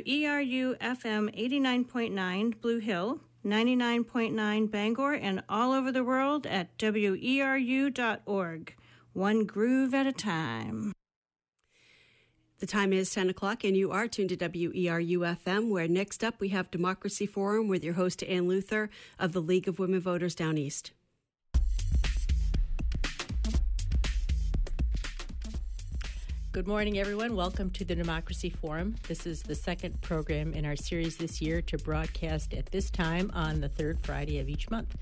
ERU FM 89.9 Blue Hill, 99.9 Bangor, and all over the world at weru.org. One groove at a time. The time is 10 o'clock, and you are tuned to WERU FM, where next up we have Democracy Forum with your host, Ann Luther of the League of Women Voters Down East. Good morning, everyone. Welcome to the Democracy Forum. This is the second program in our series this year to broadcast at this time on the third Friday of each month.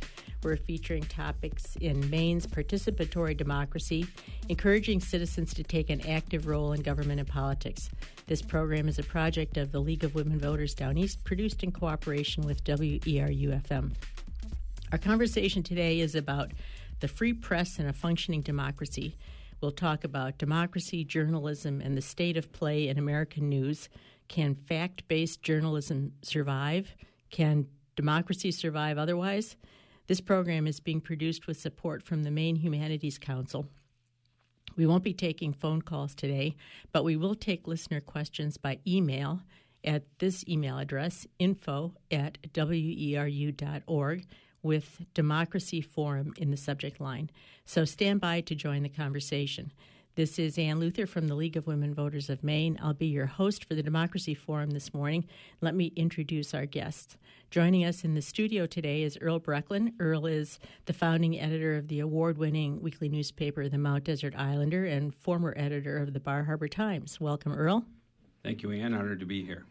We're featuring topics in Maine's participatory democracy, encouraging citizens to take an active role in government and politics. This program is a project of the League of Women Voters Down East, produced in cooperation with WERU FM. Our conversation today is about the free press and a functioning democracy. We'll talk about democracy, journalism, and the state of play in American news. Can fact based journalism survive? Can democracy survive otherwise? This program is being produced with support from the Maine Humanities Council. We won't be taking phone calls today, but we will take listener questions by email at this email address info at weru.org with Democracy Forum in the subject line. So stand by to join the conversation. This is Ann Luther from the League of Women Voters of Maine. I'll be your host for the Democracy Forum this morning. Let me introduce our guests. Joining us in the studio today is Earl Brechlin. Earl is the founding editor of the award winning weekly newspaper, The Mount Desert Islander, and former editor of the Bar Harbor Times. Welcome, Earl. Thank you, Ann. Honored to be here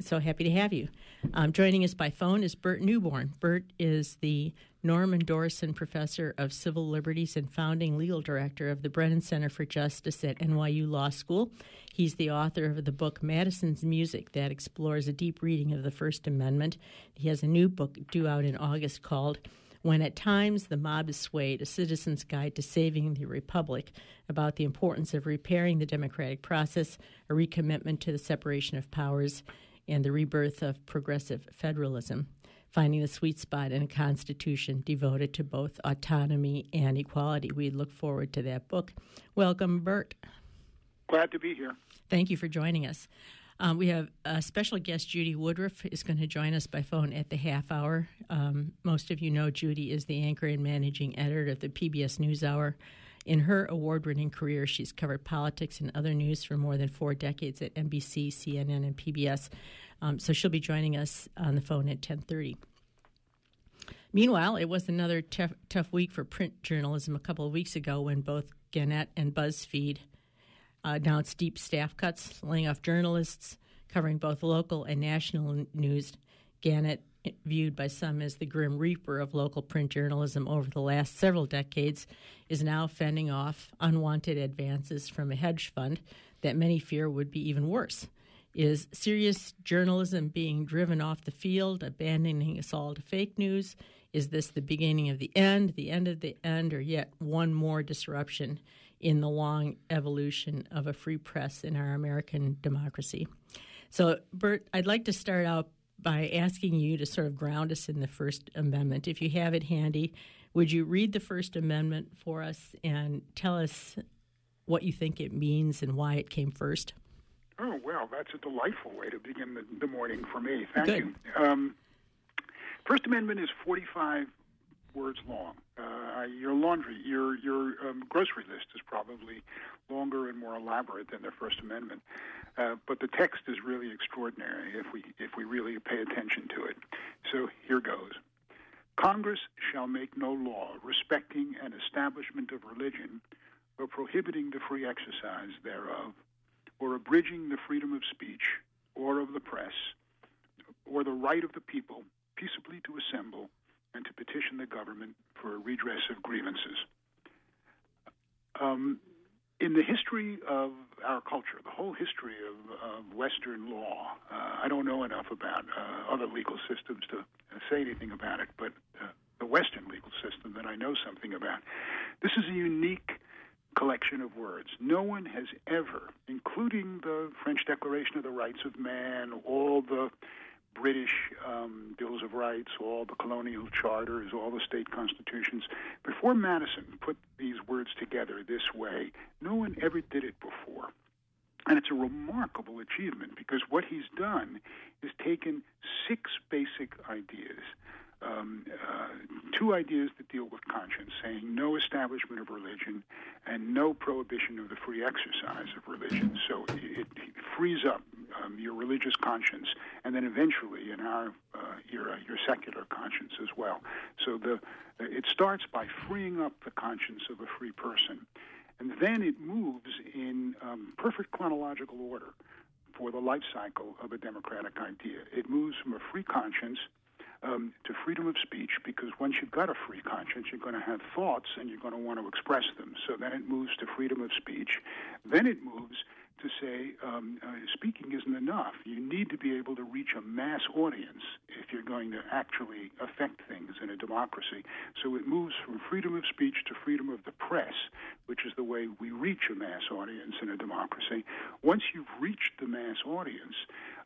so happy to have you. Um, joining us by phone is Burt Neuborne. Burt is the Norman Dorsen Professor of Civil Liberties and founding legal director of the Brennan Center for Justice at NYU Law School. He's the author of the book Madison's Music that explores a deep reading of the First Amendment. He has a new book due out in August called when at times the mob is swayed, a citizen's guide to saving the republic about the importance of repairing the democratic process, a recommitment to the separation of powers, and the rebirth of progressive federalism, finding the sweet spot in a constitution devoted to both autonomy and equality. We look forward to that book. Welcome, Burt. Glad to be here. Thank you for joining us. Um, we have a special guest, Judy Woodruff, is going to join us by phone at the half hour. Um, most of you know Judy is the anchor and managing editor of the PBS NewsHour. In her award winning career, she's covered politics and other news for more than four decades at NBC, CNN, and PBS. Um, so she'll be joining us on the phone at 1030. Meanwhile, it was another tough, week for print journalism a couple of weeks ago when both Gannett and BuzzFeed Uh, announced deep staff cuts, laying off journalists covering both local and national news. Gannett, eh, viewed by some as the grim reaper of local print journalism over the last several decades, is now fending off unwanted advances from a hedge fund that many fear would be even worse. Is serious journalism being driven off the field, abandoning us all to fake news? Is this the beginning of the end, the end of the end, or yet one more disruption in the long evolution of a free press in our American democracy. So, Burt, I'd like to start out by asking you to sort of ground us in the First Amendment. If you have it handy, would you read the First Amendment for us and tell us what you think it means and why it came first? Oh, well, that's a delightful way to begin the, the morning for me. Thank Good. you. Um, First Amendment is 45 words long. Uh, your laundry, your your um, grocery list is probably longer and more elaborate than the First Amendment, uh, but the text is really extraordinary if we if we really pay attention to it. So here goes. Congress shall make no law respecting an establishment of religion, or prohibiting the free exercise thereof, or abridging the freedom of speech, or of the press, or the right of the people peaceably to assemble and to petition the government for a redress of grievances. Um, in the history of our culture, the whole history of, of Western law, uh, I don't know enough about uh, other legal systems to uh, say anything about it, but uh, the Western legal system that I know something about, this is a unique collection of words. No one has ever, including the French Declaration of the Rights of Man, all the British um, Bills of Rights, all the colonial charters, all the state constitutions. Before Madison put these words together this way, no one ever did it before. And it's a remarkable achievement because what he's done is taken six basic ideas um, uh, two ideas that deal with conscience, saying no establishment of religion and no prohibition of the free exercise of religion. So it, it frees up um, your religious conscience, and then eventually, in our uh, era, your secular conscience as well. So the it starts by freeing up the conscience of a free person, and then it moves in um, perfect chronological order for the life cycle of a democratic idea. It moves from a free conscience um, to freedom of speech because once you've got a free conscience, you're going to have thoughts and you're going to want to express them. So then it moves to freedom of speech. Then it moves to say um, uh, speaking isn't enough. You need to be able to reach a mass audience if you're going to actually affect things in a democracy. So it moves from freedom of speech to freedom of the press, which is the way we reach a mass audience in a democracy. Once you've reached the mass audience,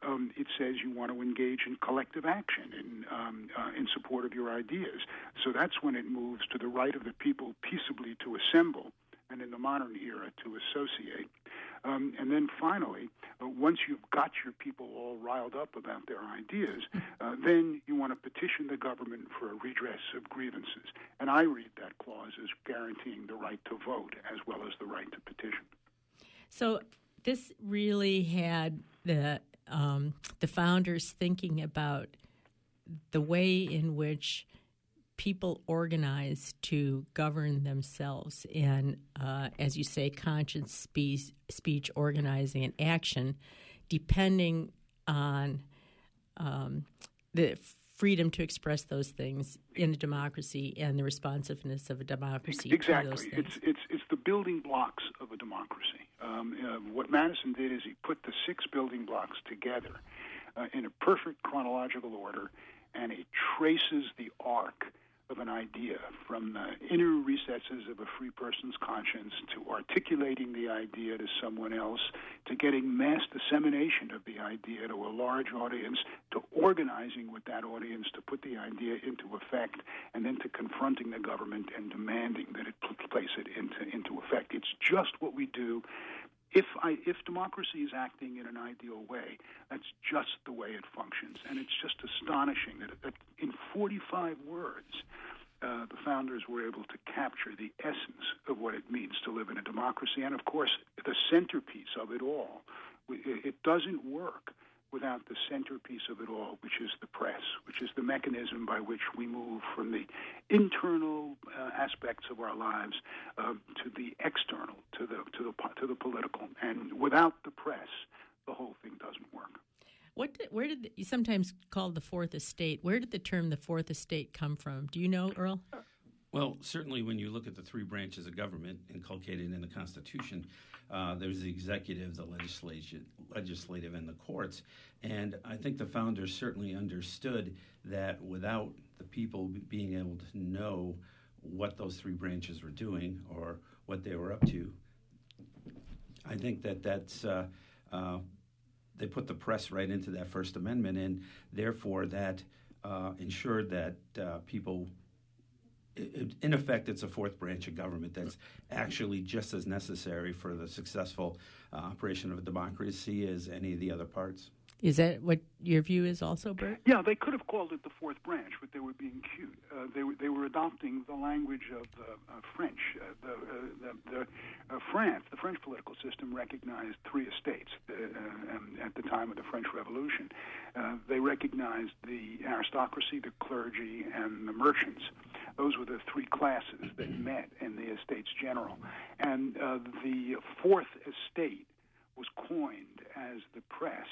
um, it says you want to engage in collective action in, um, uh, in support of your ideas. So that's when it moves to the right of the people peaceably to assemble, and in the modern era to associate. Um, and then finally, uh, once you've got your people all riled up about their ideas, uh, then you want to petition the government for a redress of grievances. And I read that clause as guaranteeing the right to vote as well as the right to petition. So this really had the um, the founders thinking about the way in which people organize to govern themselves and uh, as you say conscience speech, speech organizing and action depending on um, the freedom to express those things in a democracy and the responsiveness of a democracy exactly. to those things. It's, it's, it's the building blocks of a democracy. Um, uh, what Madison did is he put the six building blocks together uh, in a perfect chronological order, and he traces the arc of an idea from the inner recesses of a free person's conscience to articulating the idea to someone else to getting mass dissemination of the idea to a large audience to organizing with that audience to put the idea into effect and then to confronting the government and demanding that it place it into into effect. It's just what we do if I, if democracy is acting in an ideal way, that's just the way it functions, and it's just astonishing that, that in 45 words, uh, the founders were able to capture the essence of what it means to live in a democracy, and of course, the centerpiece of it all. It doesn't work without the centerpiece of it all, which is the press, which is the mechanism by which we move from the internal uh, aspects of our lives uh, to the external, to the to the to the political. And without the press, the whole thing doesn't work. What did, where did the, you sometimes call the fourth estate? Where did the term the fourth estate come from? Do you know, Earl? Well, certainly when you look at the three branches of government inculcated in the Constitution, uh, there's the executive, the legislative, legislative, and the courts. And I think the founders certainly understood that without the people being able to know what those three branches were doing or what they were up to, I think that that's. Uh, uh, they put the press right into that First Amendment, and therefore that uh, ensured that uh, people in effect, it's a fourth branch of government that's actually just as necessary for the successful uh, operation of a democracy as any of the other parts. Is that what your view is also, Burt? Yeah, they could have called it the fourth branch, but they were being cute. Uh, they, were, they were adopting the language of the uh, French. Uh, the, uh, the, uh, France, the French political system recognized three estates uh, um, at the time of the French Revolution. they recognized the aristocracy, the clergy, and the merchants. Those were the three classes that met in the Estates General. And the fourth estate was coined as the press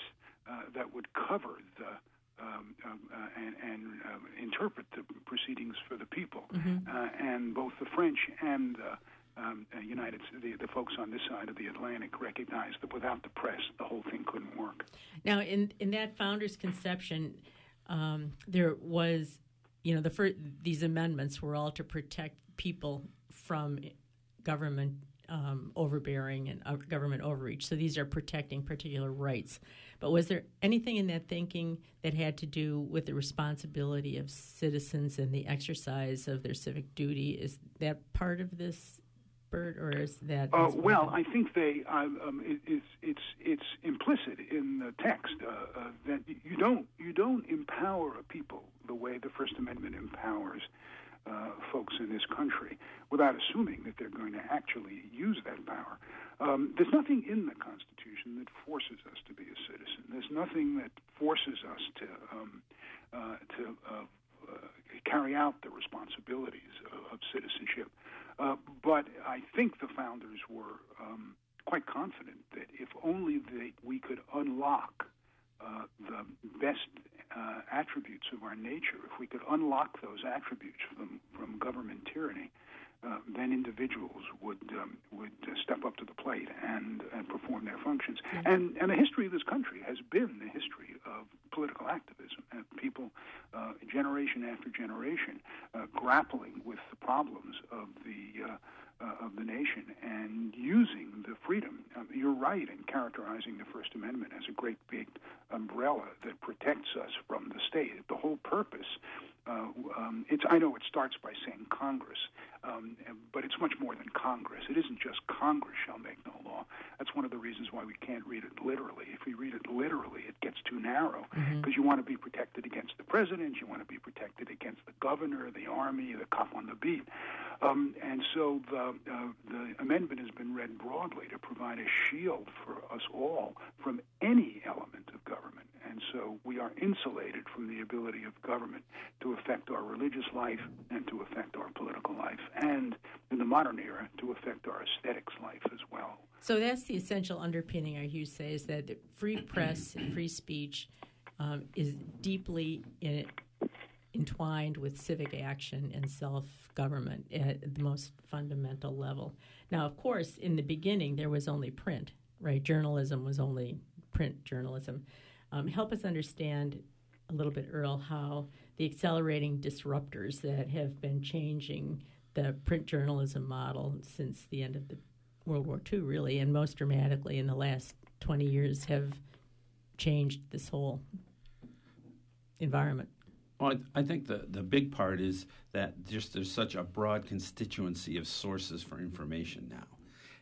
uh, that would cover the um, um, uh, and, and uh, interpret the proceedings for the people. Mm-hmm. Uh, and both the French and the um, uh, United the, the folks on this side of the Atlantic recognized that without the press, the whole thing couldn't work. Now, in in that founder's conception, um, there was, you know, the first, these amendments were all to protect people from government um, overbearing and uh, government overreach. So these are protecting particular rights. But was there anything in that thinking that had to do with the responsibility of citizens and the exercise of their civic duty? Is that part of this Burt, or is that? Uh, well, I think they um, um, it, it's it's it's implicit in the text uh, uh, that you don't you don't empower a people the way the First Amendment empowers uh, folks in this country without assuming that they're going to actually use that power. Um, there's nothing in the Constitution that forces us to be a citizen. There's nothing that forces us to um, uh, to uh, uh, carry out the responsibilities of, of citizenship. Uh, but I think the founders were um, quite confident that if only they, we could unlock uh, the best uh, attributes of our nature, if we could unlock those attributes from, from government tyranny, uh, then individuals would um, would uh, step up to the plate and, and perform their functions. Mm-hmm. And and the history of this country has been the history of political activism and people, uh, generation after generation, uh, grappling with the problems of the uh, of the nation and using the freedom. Um, you're right in characterizing the First Amendment as a great big umbrella that protects us from the state. The whole purpose. Uh, um, it's. I know it starts by saying Congress, um, but it's much more than Congress. It isn't just Congress shall make no law. That's one of the reasons why we can't read it literally. If we read it literally, it gets too narrow because mm-hmm. you want to be protected against the president, you want to be protected against the governor, the army, the cop on the beat. Um, and so the, uh, the amendment has been read broadly to provide a shield for us all from any element of government. And so we are insulated from the ability of government to affect our religious life and to affect our political life, and in the modern era, to affect our aesthetics life as well. So that's the essential underpinning, I you say, is that free press and free speech um, is deeply in, entwined with civic action and self government at the most fundamental level. Now, of course, in the beginning, there was only print, right? Journalism was only print journalism. Um, help us understand a little bit, Earl, how the accelerating disruptors that have been changing the print journalism model since the end of the World War II, really, and most dramatically in the last 20 years, have changed this whole environment. Well, I, I think the, the big part is that just there's such a broad constituency of sources for information now.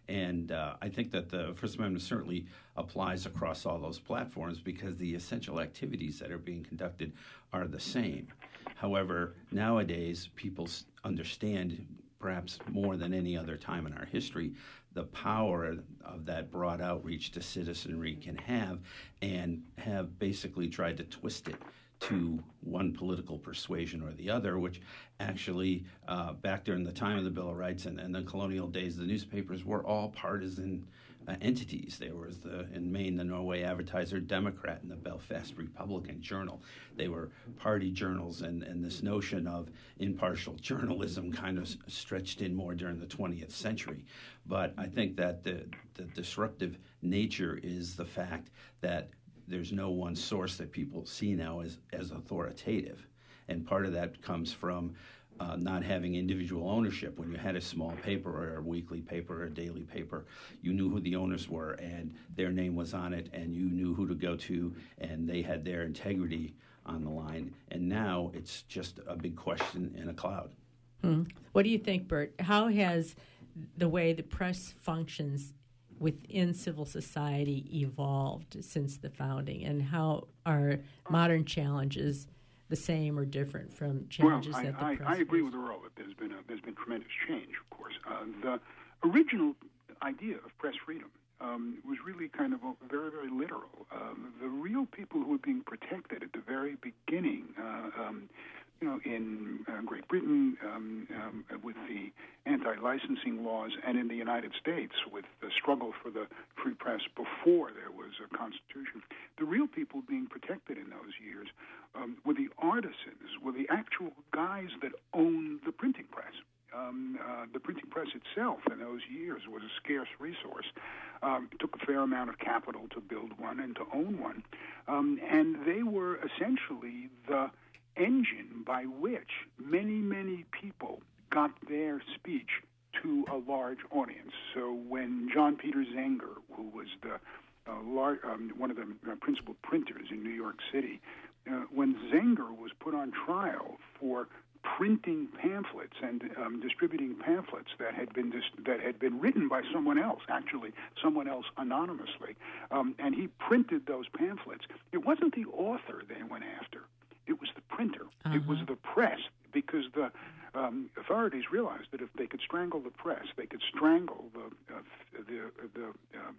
And uh, I think that the First Amendment certainly applies across all those platforms because the essential activities that are being conducted are the same. However, nowadays people understand, perhaps more than any other time in our history, the power of that broad outreach to citizenry can have, and have basically tried to twist it to one political persuasion or the other, which actually, uh, back during the time of the Bill of Rights and, and the colonial days, the newspapers were all partisan uh, entities. There was the in Maine the Norway Advertiser Democrat and the Belfast Republican Journal. They were party journals, and, and this notion of impartial journalism kind of stretched in more during the 20th century. But I think that the, the disruptive nature is the fact that there's no one source that people see now as, as authoritative. And part of that comes from uh, not having individual ownership. When you had a small paper or a weekly paper or a daily paper, you knew who the owners were and their name was on it, and you knew who to go to, and they had their integrity on the line. And now it's just a big question in a cloud. Hmm. What do you think, Burt? How has the way the press functions within civil society evolved since the founding, and how are modern challenges the same or different from challenges well, I, that the I, press I agree with Earl that there's been a, there's been tremendous change. Of course, uh, the original idea of press freedom um, was really kind of very, very literal. Um, the real people who were being protected at the very beginning uh, um, you know, in uh, Great Britain um, um, with the anti-licensing laws, and in the United States with the struggle for the free press before there was a constitution. The real people being protected in those years um, were the artisans, were the actual guys that owned the printing press. Um, uh, the printing press itself in those years was a scarce resource. Um, it took a fair amount of capital to build one and to own one. Um, and they were essentially the engine by which many, many people got their speech to a large audience. So when John Peter Zenger, who was the uh, large, um, one of the uh, principal printers in New York City, uh, when Zenger was put on trial for printing pamphlets and um, distributing pamphlets that had been dis- that had been written by someone else, actually someone else anonymously, um, and he printed those pamphlets. It wasn't the author they went after; it was the printer. Uh-huh. It was the press because the um, authorities realized that if they could strangle the press, they could strangle the uh, the the, um,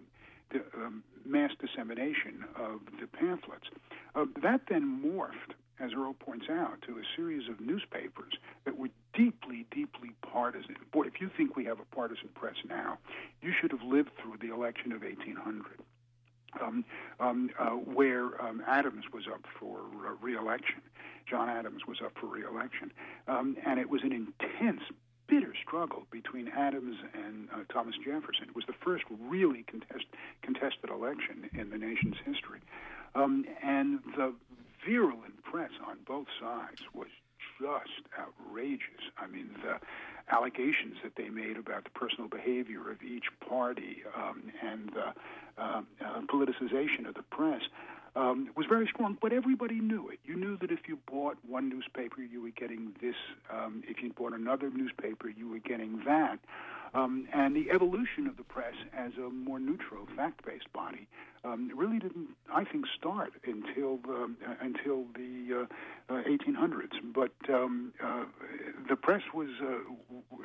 the um, mass dissemination of the pamphlets. Uh, that then morphed as Earl points out, to a series of newspapers that were deeply, deeply partisan. Boy, if you think we have a partisan press now, you should have lived through the election of 1800. Um, um, uh, where um, Adams was up for uh, reelection. John Adams was up for reelection. Um, and it was an intense, bitter struggle between Adams and uh, Thomas Jefferson. It was the first really contest, contested election in the nation's history. Um, and the virulent press on both sides was just outrageous. I mean, the allegations that they made about the personal behavior of each party um, and the uh, uh, politicization of the press um, was very strong, but everybody knew it. You knew that if you bought one newspaper, you were getting this. Um, if you bought another newspaper, you were getting that. Um, and the evolution of the press as a more neutral, fact-based body um, really didn't, I think, start until the, uh, until the uh, uh, 1800s. But um, uh, the press was uh,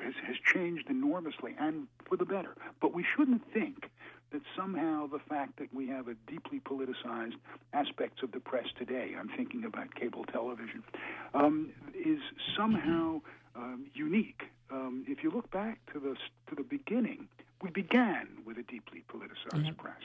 has, has changed enormously, and for the better. But we shouldn't think that somehow the fact that we have a deeply politicized aspects of the press today, I'm thinking about cable television, um, is somehow um, unique. Um, if you look back to the to the beginning, we began with a deeply politicized mm-hmm. press.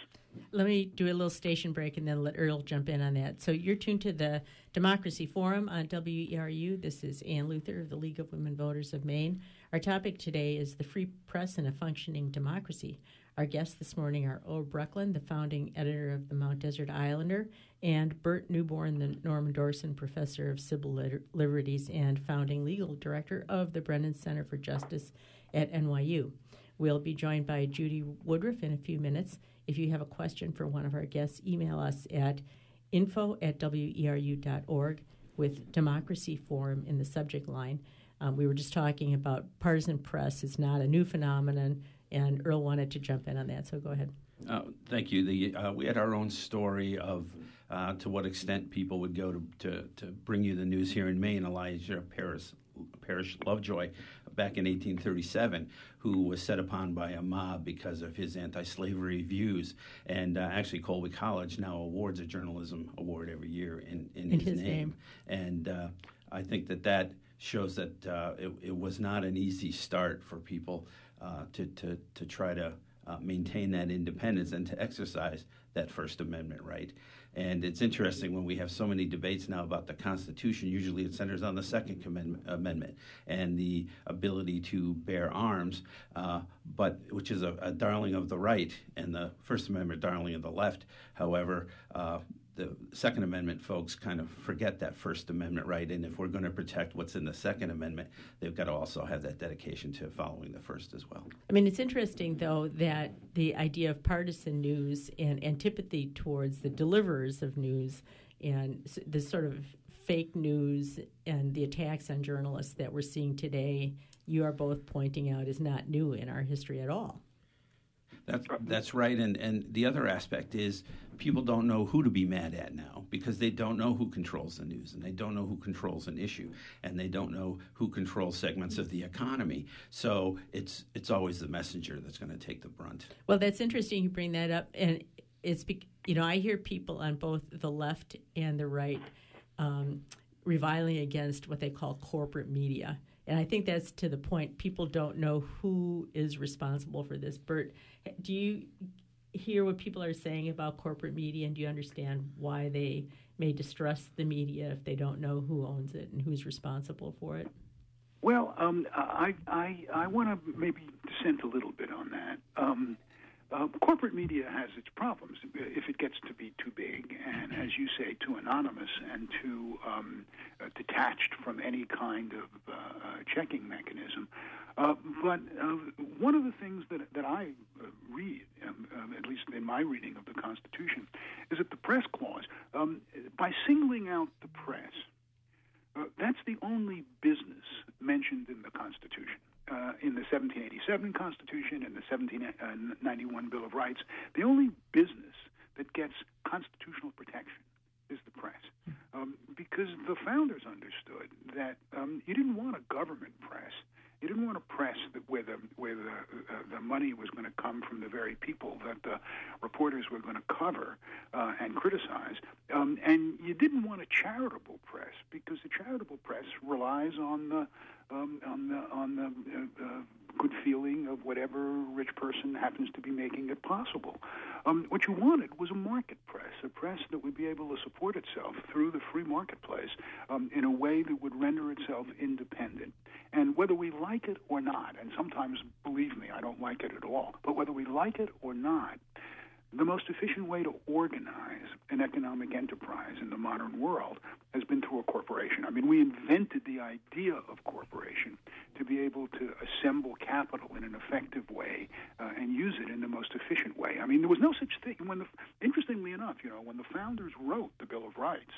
Let me do a little station break and then let Earl jump in on that. So you're tuned to the Democracy Forum on WERU. This is Ann Luther of the League of Women Voters of Maine. Our topic today is the free press and a functioning democracy. Our guests this morning are Earl Brechlin, the founding editor of the Mount Desert Islander, and Burt Neuborne, the Norman Dorsen Professor of Civil Liberties and founding legal director of the Brennan Center for Justice at NYU. We'll be joined by Judy Woodruff in a few minutes. If you have a question for one of our guests, email us at info at weru.org with Democracy Forum in the subject line. Um, we were just talking about partisan press. It's not a new phenomenon and Earl wanted to jump in on that. So go ahead. Uh, thank you. The, uh, we had our own story of uh, to what extent people would go to, to, to, bring you the news here in Maine. Elijah Parish, Parish Lovejoy, back in 1837, who was set upon by a mob because of his anti-slavery views. And uh, actually, Colby College now awards a journalism award every year in, in, in his, his, name. name. And uh, I think that that shows that uh, it, it was not an easy start for people uh, to, to, to try to uh, maintain that independence and to exercise that First Amendment right. And it's interesting when we have so many debates now about the Constitution, usually it centers on the Second Amendment and the ability to bear arms, uh, but which is a, a, darling of the right, and the First Amendment darling of the left. However, uh, the Second Amendment folks kind of forget that First Amendment right, and if we're going to protect what's in the Second Amendment, they've got to also have that dedication to following the First as well. I mean, it's interesting though that the idea of partisan news and antipathy towards the deliverers of news and this sort of fake news and the attacks on journalists that we're seeing today, you are both pointing out is not new in our history at all. That's that's right, and and the other aspect is people don't know who to be mad at now because they don't know who controls the news and they don't know who controls an issue and they don't know who controls segments of the economy. So it's it's always the messenger that's going to take the brunt. Well, that's interesting you bring that up, and it's you know I hear people on both the left and the right um, reviling against what they call corporate media. And I think that's to the point. People don't know who is responsible for this. Burt, do you hear what people are saying about corporate media and do you understand why they may distrust the media if they don't know who owns it and who's responsible for it? Well, um, I, I, I want to maybe dissent a little bit on that. Um, uh, corporate media has its problems if it gets to be too big and, as you say, too anonymous and too um, uh, detached from any kind of uh, uh checking mechanism. Uh, but one of the things that, that I read, um, um, at least in my reading of the Constitution, is that the press clause, um, by singling out the press, that's the only business mentioned in the Constitution. Uh, in the 1787 Constitution and the 1791 Bill of Rights, the only business that gets constitutional protection is the press. Um, because the founders understood that um, you didn't want a government press. You didn't want a press that where the where the uh, the money was going to come from the very people that the reporters were going to cover uh, and criticize, um, and you didn't want a charitable press because the charitable press relies on the um, on the on the uh, uh, good feeling of whatever rich person happens to be making it possible. Um, what you wanted was a market press, a press that would be able to support itself through the free marketplace um, in a way that would render itself independent. And whether we like it or not, and sometimes, believe me, I don't like it at all, but whether we like it or not, the most efficient way to organize an economic enterprise in the modern world has been through a corporation. I mean, we invented the idea of corporation to be able to assemble capital in an effective way uh, and use it in the most efficient way. I mean, there was no such thing. When the, interestingly enough, you know, when the founders wrote the Bill of Rights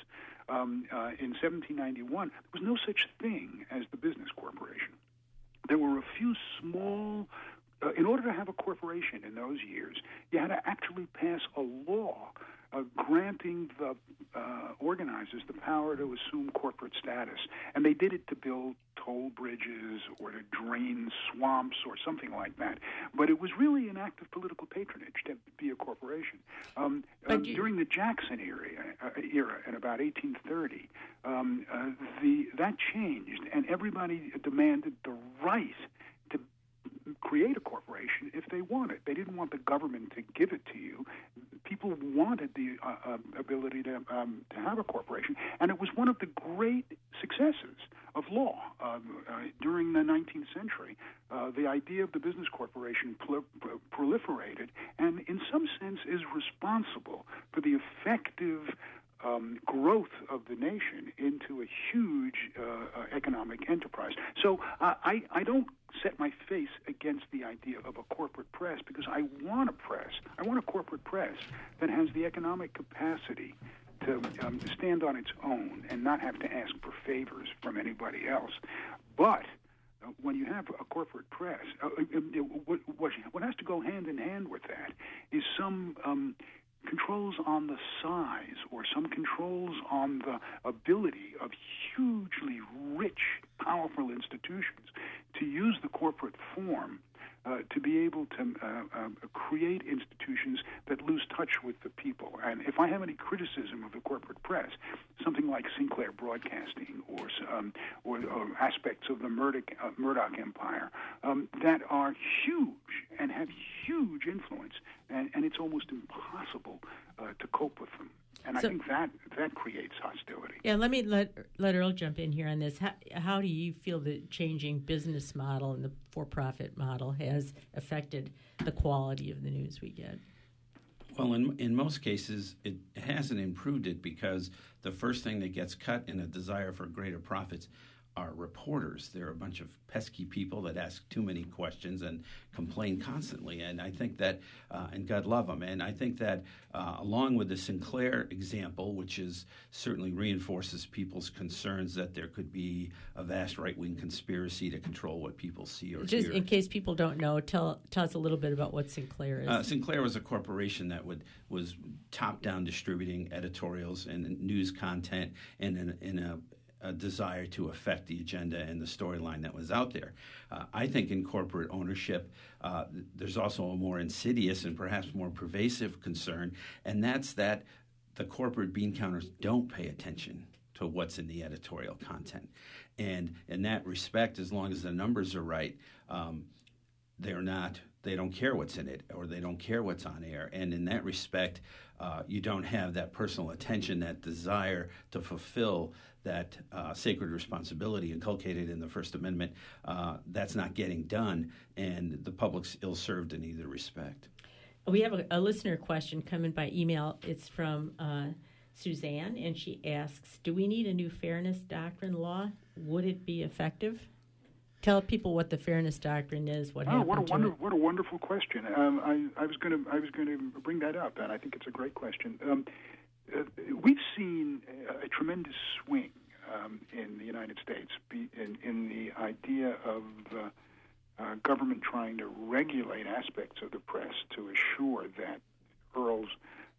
um, uh, in 1791, there was no such thing as the business corporation. There were a few small uh, in order to have a corporation in those years, you had to actually pass a law uh, granting the uh, organizers the power to assume corporate status. And they did it to build toll bridges or to drain swamps or something like that. But it was really an act of political patronage to be a corporation. Um, uh, you... During the Jackson era, uh, era in about 1830, um, uh, the, that changed, and everybody demanded the right to create a corporation if they want it. They didn't want the government to give it to you. People wanted the uh, uh, ability to um, to have a corporation, and it was one of the great successes of law uh, uh during the 19th century. Uh, the idea of the business corporation proliferated, and in some sense is responsible for the effective um, growth of the nation into a huge uh, uh, economic enterprise. So uh, I, I don't set my face against the idea of a corporate press because I want a press. I want a corporate press that has the economic capacity to um, stand on its own and not have to ask for favors from anybody else. But uh, when you have a corporate press, uh, uh what, what, what, has to go hand in hand with that is some um, controls on the size or some controls on the ability of hugely rich, powerful institutions to use the corporate form uh, to be able to uh, uh, create institutions that lose touch with the people. And if I have any criticism of the corporate press, something like Sinclair Broadcasting or um, or, or, aspects of the Murdoch, uh, Murdoch empire um, that are huge and have huge influence, and, and it's almost impossible uh, to cope with them. And so, I think that that creates hostility. Yeah, let me let let Earl jump in here on this. How, how do you feel the changing business model and the for-profit model has affected the quality of the news we get? Well, in in most cases, it hasn't improved it because the first thing that gets cut in a desire for greater profits are reporters. They're a bunch of pesky people that ask too many questions and complain constantly. And I think that, uh, and God love them. And I think that, uh, along with the Sinclair example, which is certainly reinforces people's concerns that there could be a vast right wing conspiracy to control what people see or Just hear. in case people don't know, tell tell us a little bit about what Sinclair is. Uh, Sinclair was a corporation that would was top down distributing editorials and news content in, in, in a a desire to affect the agenda and the storyline that was out there. Uh, I think in corporate ownership, uh, there's also a more insidious and perhaps more pervasive concern, and that's that the corporate bean counters don't pay attention to what's in the editorial content. And in that respect, as long as the numbers are right, um, they're not they don't care what's in it or they don't care what's on air. And in that respect, uh, you don't have that personal attention, that desire to fulfill that uh, sacred responsibility inculcated in the First Amendment. Uh, that's not getting done, and the public's ill served in either respect. We have a, a listener question coming by email. It's from uh, Suzanne, and she asks Do we need a new fairness doctrine law? Would it be effective? Tell people what the fairness doctrine is. What oh, what a to wonder, it. what a wonderful question. Um, I, I, was going to I was going to bring that up, and I think it's a great question. Um, we've seen a tremendous swing um, in the United States be, in, in the idea of uh, uh, government trying to regulate aspects of the press to assure that Earl's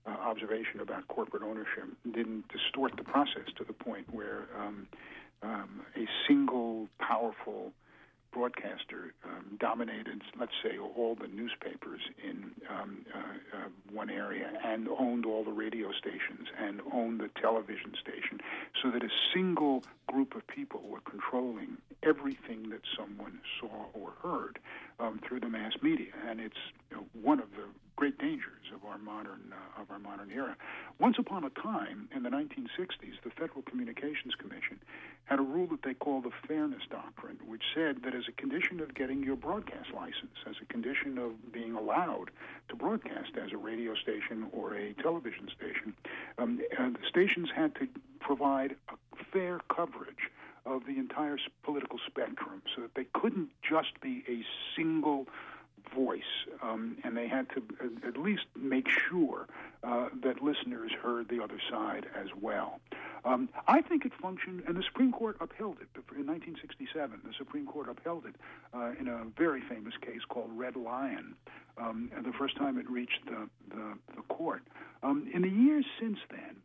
uh, observation about corporate ownership didn't distort the process to the point where um, um, a single powerful broadcaster um, dominated, let's say, all the newspapers in um, uh, uh, one area and owned all the radio stations and owned the television station, so that a single group of people were controlling everything that someone saw or heard um, through the mass media, and it's you know, one of the great dangers of our modern uh, of our modern era. Once upon a time, in the 1960s, the Federal Communications Commission had a rule that they called the Fairness Doctrine, which said that as a condition of getting your broadcast license, as a condition of being allowed to broadcast as a radio station or a television station, um, uh, the stations had to provide a fair coverage of the entire political spectrum so that they couldn't just be a single voice, um, and they had to at least make sure uh, that listeners heard the other side as well. Um, I think it functioned, and the Supreme Court upheld it in 1967. The Supreme Court upheld it uh, in a very famous case called Red Lion, um, the first time it reached the, the, the court. Um, in the years since then,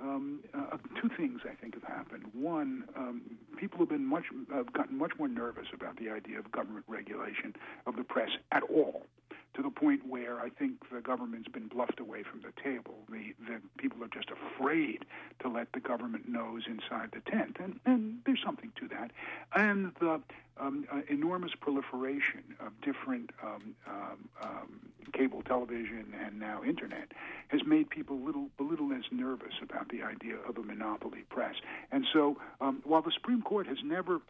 um, uh, two things I think have happened. One, um, people have been much have gotten much more nervous about the idea of government regulation of the press at all, to the point where I think the government's been bluffed away from the table. The, the people are just afraid to let the government nose inside the tent, and, and there's something to that. And the um, uh, enormous proliferation of different um, um, um, cable television and now internet has made people little a little less nervous about the idea of a monopoly press. And so, um, while the Supreme Court has never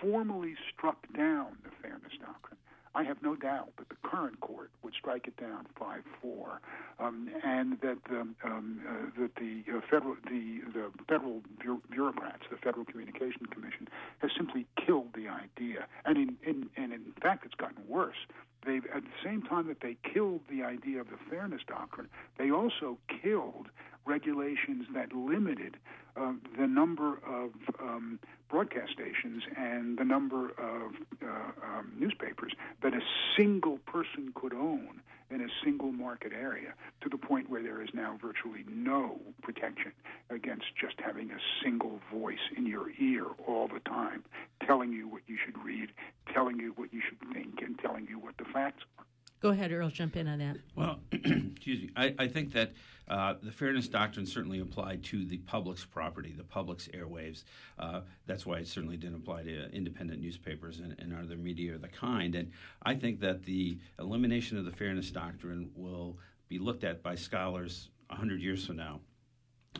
formally struck down the fairness doctrine, I have no doubt that the current court would strike it down five four, um, and that the um, uh, that the uh, federal the the federal bureaucrats, the Federal Communication Commission, has simply killed the idea, and in, in and in fact, it's gotten worse. They've at the same time that they killed the idea of the fairness doctrine, they also killed regulations that limited uh, the number of um, broadcast stations and the number of uh, um, newspapers that a single person could own in a single market area to the point where there is now virtually no protection against just having a single voice in your ear all the time, telling you what you should read, telling you what you should think, and telling you what the facts are. Go ahead, Earl. Jump in on that. Well, excuse me. I, I think that uh, the fairness doctrine certainly applied to the public's property, the public's airwaves. Uh, that's why it certainly didn't apply to independent newspapers and, and, other media of the kind. And I think that the elimination of the fairness doctrine will be looked at by scholars 100 years from now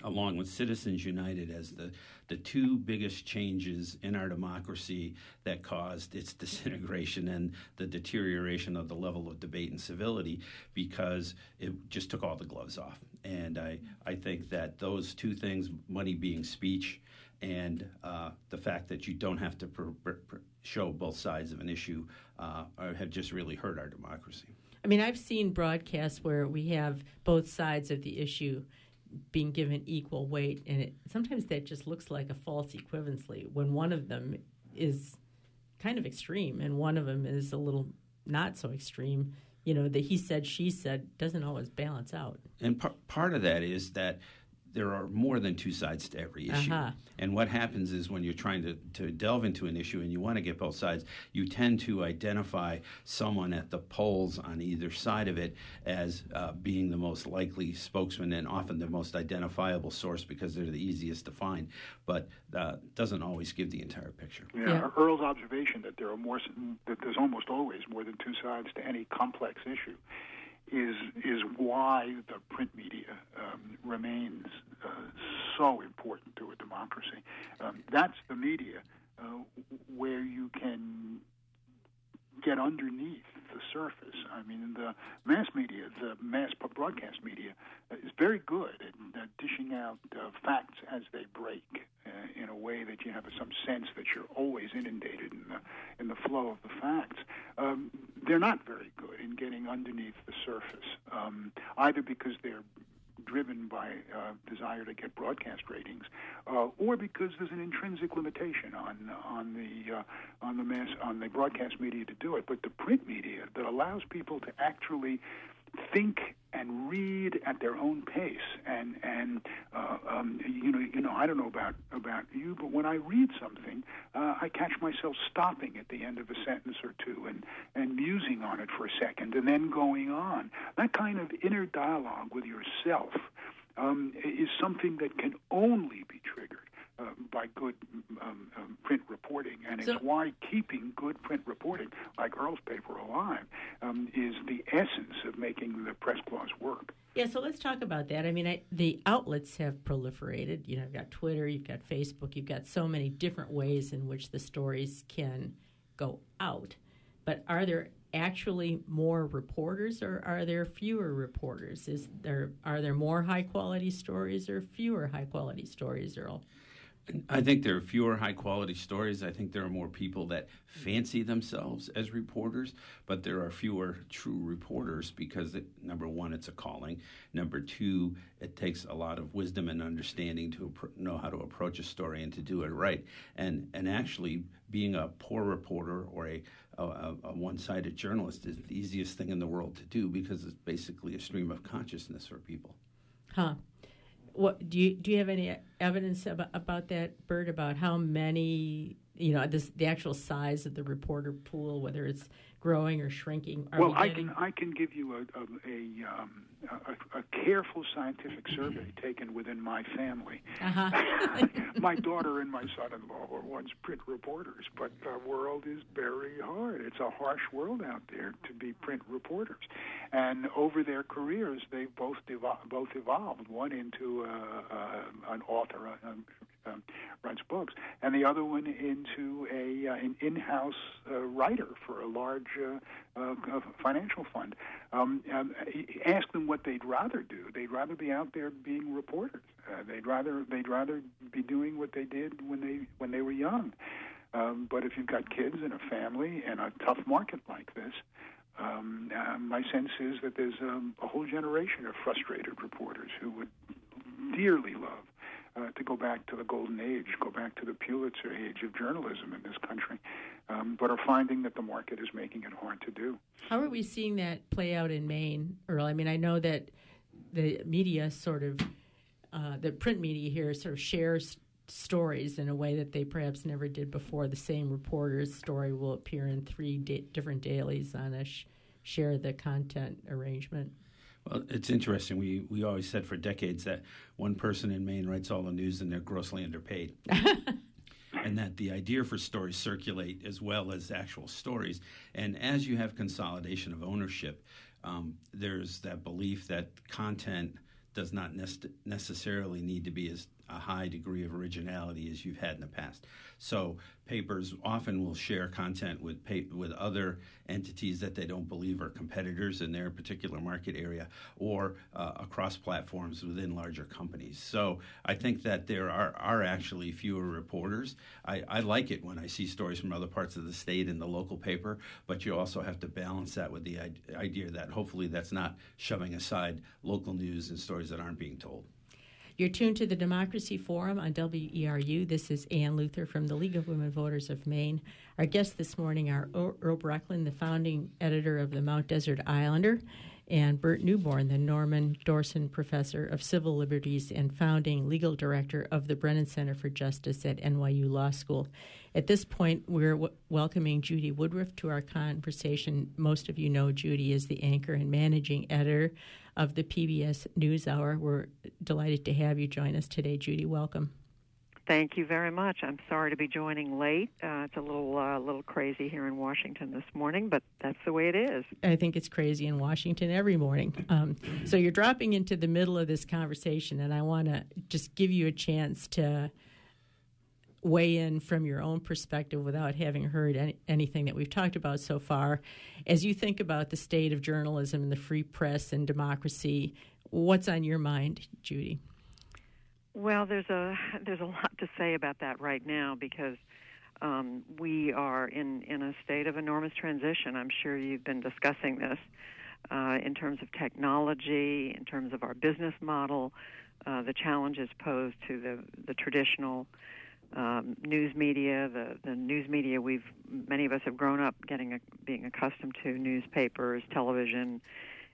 along with Citizens United as the, the two biggest changes in our democracy that caused its disintegration and the deterioration of the level of debate and civility because it just took all the gloves off. And I, I think that those two things, money being speech, and uh, the fact that you don't have to show both sides of an issue uh, have just really hurt our democracy. I mean, I've seen broadcasts where we have both sides of the issue being given equal weight, and it, sometimes that just looks like a false equivalency when one of them is kind of extreme and one of them is a little not so extreme. You know, the he said, she said doesn't always balance out. And par- part of that is that there are more than two sides to every issue. Uh-huh. And what happens is when you're trying to, to delve into an issue and you want to get both sides, you tend to identify someone at the poles on either side of it as uh, being the most likely spokesman and often the most identifiable source because they're the easiest to find, but uh, doesn't always give the entire picture. Yeah, yeah. Earl's observation that there are more that there's almost always more than two sides to any complex issue is is why the print media um, remains uh, so important to a democracy. Um, that's the media uh, where you can get underneath the surface. I mean, the mass media, the mass broadcast media, uh, is very good at uh, dishing out uh, facts as they break uh, in a way that you have some sense that you're always inundated in the in the flow of the facts. Um, they're not very in getting underneath the surface, um, either because they're driven by uh, desire to get broadcast ratings, uh, or because there's an intrinsic limitation on on the uh, on the mass on the broadcast media to do it. But the print media that allows people to actually think and read at their own pace. And and uh, um, you know you know I don't know about about you, but when I read something, uh, I catch myself stopping at the end of a sentence or two and and musing on it for a second, and then going on. That kind of inner dialogue with yourself um, is something that can only be triggered uh, by good um, um, print reporting, and so, it's why keeping good print reporting, like Earl's paper, alive um, is the essence of making the press clause work. Yeah, so let's talk about that. I mean, I, the outlets have proliferated. You know, you've got Twitter, you've got Facebook, you've got so many different ways in which the stories can go out. But are there actually more reporters or are there fewer reporters? Is there are there more high quality stories or fewer high quality stories, Earl? I think there are fewer high quality stories. I think there are more people that fancy themselves as reporters, but there are fewer true reporters because, it, number one, it's a calling. Number two, it takes a lot of wisdom and understanding to know how to approach a story and to do it right. And, and actually, being a poor reporter or a, a, a one sided journalist is the easiest thing in the world to do because it's basically a stream of consciousness for people. Huh. What do you do? You have any evidence about, about that Burt About how many? You know, this, the actual size of the reporter pool, whether it's growing or shrinking. well, we I can I can give you a a, a, um, a, a careful scientific survey taken within my family. Uh-huh. my daughter and my son-in-law were once print reporters, but the world is very hard. It's a harsh world out there to be print reporters, and over their careers, they both devo- both evolved. One into uh, uh, an author, um, writes books, and the other one into a uh, an in-house uh, writer for a large uh, uh, financial fund. Um, um, ask them what they'd rather do. They'd rather be out there being reporters. Uh, they'd rather they'd rather be doing what they did when they when they were young. Um, but if you've got kids and a family and a tough market like this, um, uh, my sense is that there's um, a whole generation of frustrated reporters who would dearly love uh, to go back to the golden age, go back to the Pulitzer age of journalism in this country, um, but are finding that the market is making it hard to do. How are we seeing that play out in Maine, Earl? I mean, I know that the media sort of, uh, the print media here sort of shares stories in a way that they perhaps never did before. The same reporter's story will appear in three da- different dailies on a sh- share the content arrangement. Well, it's interesting. We we always said for decades that one person in Maine writes all the news and they're grossly underpaid. and that the idea for stories circulate as well as actual stories. And as you have consolidation of ownership, um, there's that belief that content does not ne- necessarily need to be as a high degree of originality as you've had in the past. So papers often will share content with pa- with other entities that they don't believe are competitors in their particular market area or uh, across platforms within larger companies. So I think that there are, are actually fewer reporters. I, I like it when I see stories from other parts of the state in the local paper, but you also have to balance that with the idea that hopefully that's not shoving aside local news and stories that aren't being told. You're tuned to the Democracy Forum on WERU. This is Ann Luther from the League of Women Voters of Maine. Our guests this morning are Earl Brechlin, the founding editor of the Mount Desert Islander, and Burt Neuborne, the Norman Dorsen Professor of Civil Liberties and founding legal director of the Brennan Center for Justice at NYU Law School. At this point, we're w- welcoming Judy Woodruff to our conversation. Most of you know Judy is the anchor and managing editor of the PBS NewsHour. We're delighted to have you join us today, Judy. Welcome. Thank you very much. I'm sorry to be joining late. Uh, it's a little uh, little crazy here in Washington this morning, but that's the way it is. I think it's crazy in Washington every morning. Um, so you're dropping into the middle of this conversation, and I want to just give you a chance to weigh in from your own perspective without having heard any, anything that we've talked about so far. As you think about the state of journalism and the free press and democracy, what's on your mind, Judy? Well, there's a there's a lot to say about that right now because um, we are in in a state of enormous transition. I'm sure you've been discussing this. uh, in terms of technology, in terms of our business model, uh, the challenges posed to the, the traditional um, news media, the, the news media we've many of us have grown up getting a, being accustomed to newspapers, television,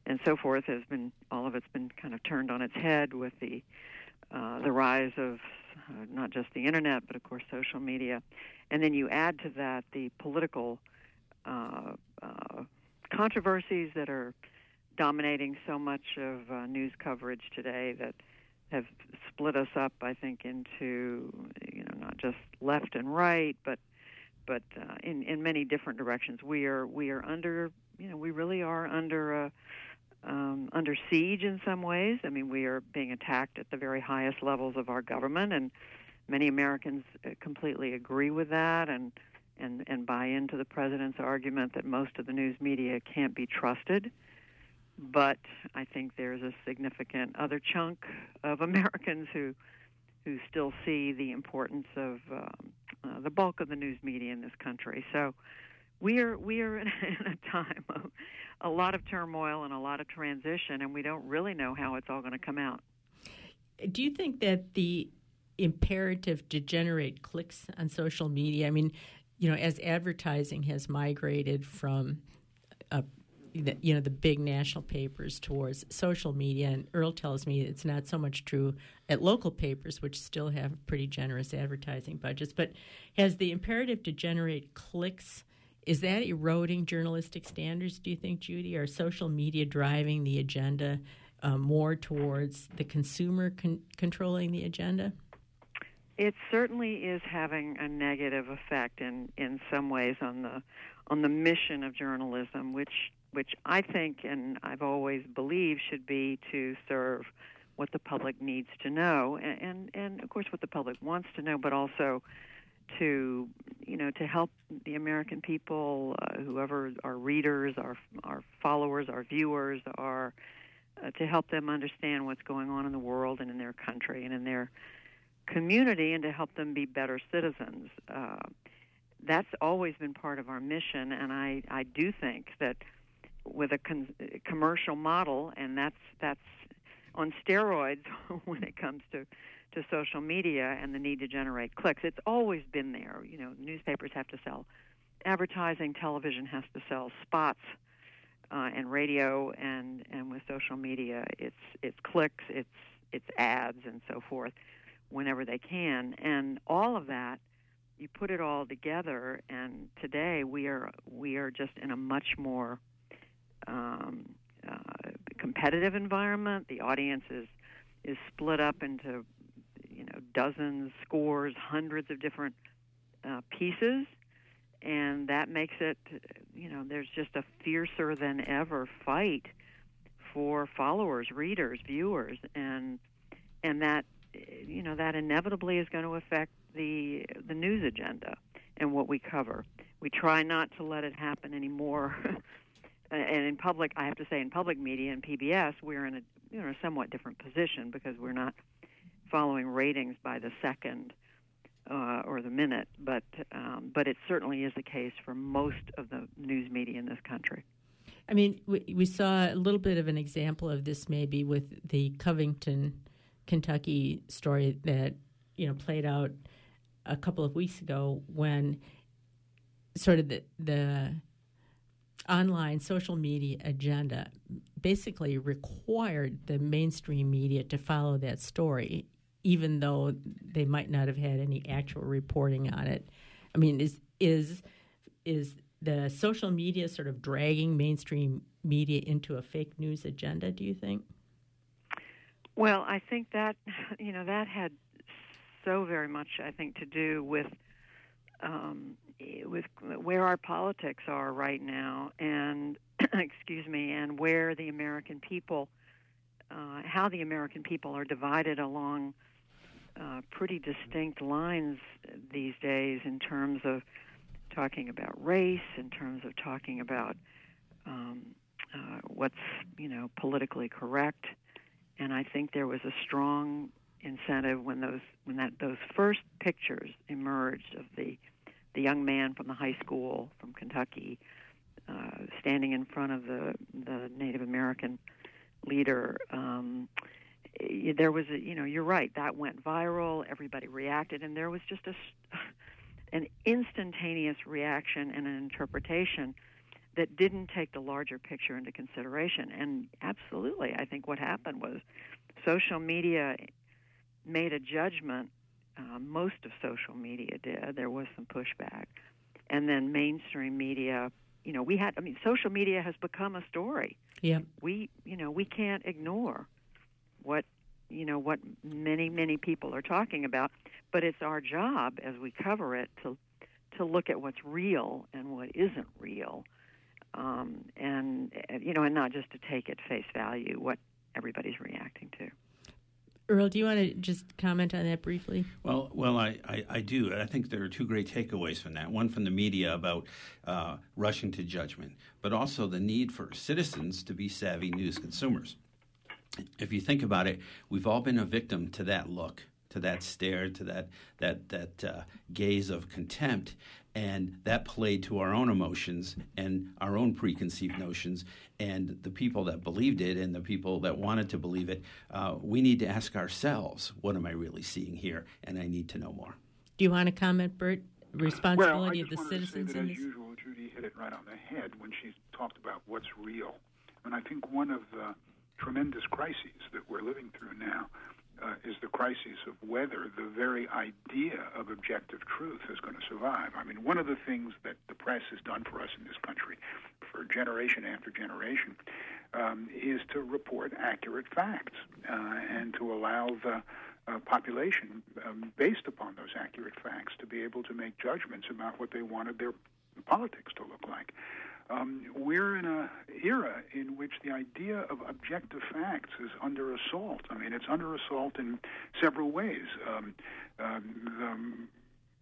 and so forth has been all of it's been kind of turned on its head with the uh, the rise of uh, not just the internet, but of course social media, and then you add to that the political uh, uh, controversies that are dominating so much of uh, news coverage today that have split us up. I think into you know not just left and right, but but uh, in in many different directions. We are we are under you know we really are under a um, under siege in some ways. I mean, we are being attacked at the very highest levels of our government, and many Americans uh, completely agree with that and and and buy into the president's argument that most of the news media can't be trusted. But I think there's a significant other chunk of Americans who who still see the importance of um, uh, the bulk of the news media in this country. So we are we are in a time of a lot of turmoil and a lot of transition, and we don't really know how it's all going to come out. Do you think that the imperative to generate clicks on social media? I mean, you know, as advertising has migrated from uh, you know the big national papers towards social media and earl tells me it's not so much true at local papers which still have pretty generous advertising budgets but has the imperative to generate clicks is that eroding journalistic standards, do you think, Judy? Are social media driving the agenda uh, more towards the consumer con- controlling the agenda? It certainly is having a negative effect in, in some ways on the on the mission of journalism, which which I think and I've always believed should be to serve what the public needs to know, and and, and of course what the public wants to know, but also to you know to help the American people, uh, whoever our readers, our our followers, our viewers, are uh, to help them understand what's going on in the world and in their country and in their community, and to help them be better citizens. Uh, that's always been part of our mission, and I I do think that with a con- commercial model, and that's that's on steroids when it comes to to social media and the need to generate clicks. It's always been there. You know, newspapers have to sell advertising, television has to sell spots, uh, and radio, and and with social media, it's it's clicks, it's it's ads, and so forth, whenever they can, and all of that. You put it all together, and today we are we are just in a much more um, uh, competitive environment. The audience is is split up into you know dozens, scores, hundreds of different uh, pieces, and that makes it you know there's just a fiercer than ever fight for followers, readers, viewers, and and that you know that inevitably is going to affect the the news agenda and what we cover. We try not to let it happen anymore. and in public, I have to say, in public media and PBS, we're in a you know somewhat different position because we're not following ratings by the second uh, or the minute, but um, but it certainly is the case for most of the news media in this country. I mean, we, we saw a little bit of an example of this maybe with the Covington, Kentucky story that you know played out a couple of weeks ago when sort of the the online social media agenda basically required the mainstream media to follow that story even though they might not have had any actual reporting on it. I mean, is is is the social media sort of dragging mainstream media into a fake news agenda? Do you think? Well, I think that you know that had so very much, I think, to do with um, with where our politics are right now, and excuse me, and where the American people, uh, how the American people are divided along uh, pretty distinct lines these days in terms of talking about race, in terms of talking about um, uh, what's you know politically correct, and I think there was a strong incentive when those when that those first pictures emerged of the the young man from the high school from Kentucky uh, standing in front of the the Native American leader. Um, there was a, you know, you're right. That went viral. Everybody reacted, and there was just a an instantaneous reaction and an interpretation that didn't take the larger picture into consideration. And absolutely, I think what happened was social media made a judgment. Uh, most of social media did. There was some pushback, and then mainstream media. You know, we had. I mean, social media has become a story. Yeah. We, you know, we can't ignore what you know what many many people are talking about but it's our job as we cover it to to look at what's real and what isn't real um, and you know and not just to take at face value what everybody's reacting to Earl, do you want to just comment on that briefly? Well, well, I, I, I, do. I think there are two great takeaways from that. One from the media about uh, rushing to judgment, but also the need for citizens to be savvy news consumers if you think about it, we've all been a victim to that look, to that stare, to that that that uh, gaze of contempt, and that played to our own emotions and our own preconceived notions. And the people that believed it and the people that wanted to believe it, uh, we need to ask ourselves, what am I really seeing here? And I need to know more. Do you want to comment, Burt? Responsibility well, of the citizens that, in this. As usual, Judy hit it right on the head when she talked about what's real. And I think one of the tremendous crises that we're living through now uh, is the crisis of whether the very idea of objective truth is going to survive. I mean, one of the things that the press has done for us in this country for generation after generation um, is to report accurate facts uh, and to allow the uh, population, um, based upon those accurate facts, to be able to make judgments about what they wanted their politics to look like. Um, we're in an era in which the idea of objective facts is under assault. I mean, it's under assault in several ways. Um, um,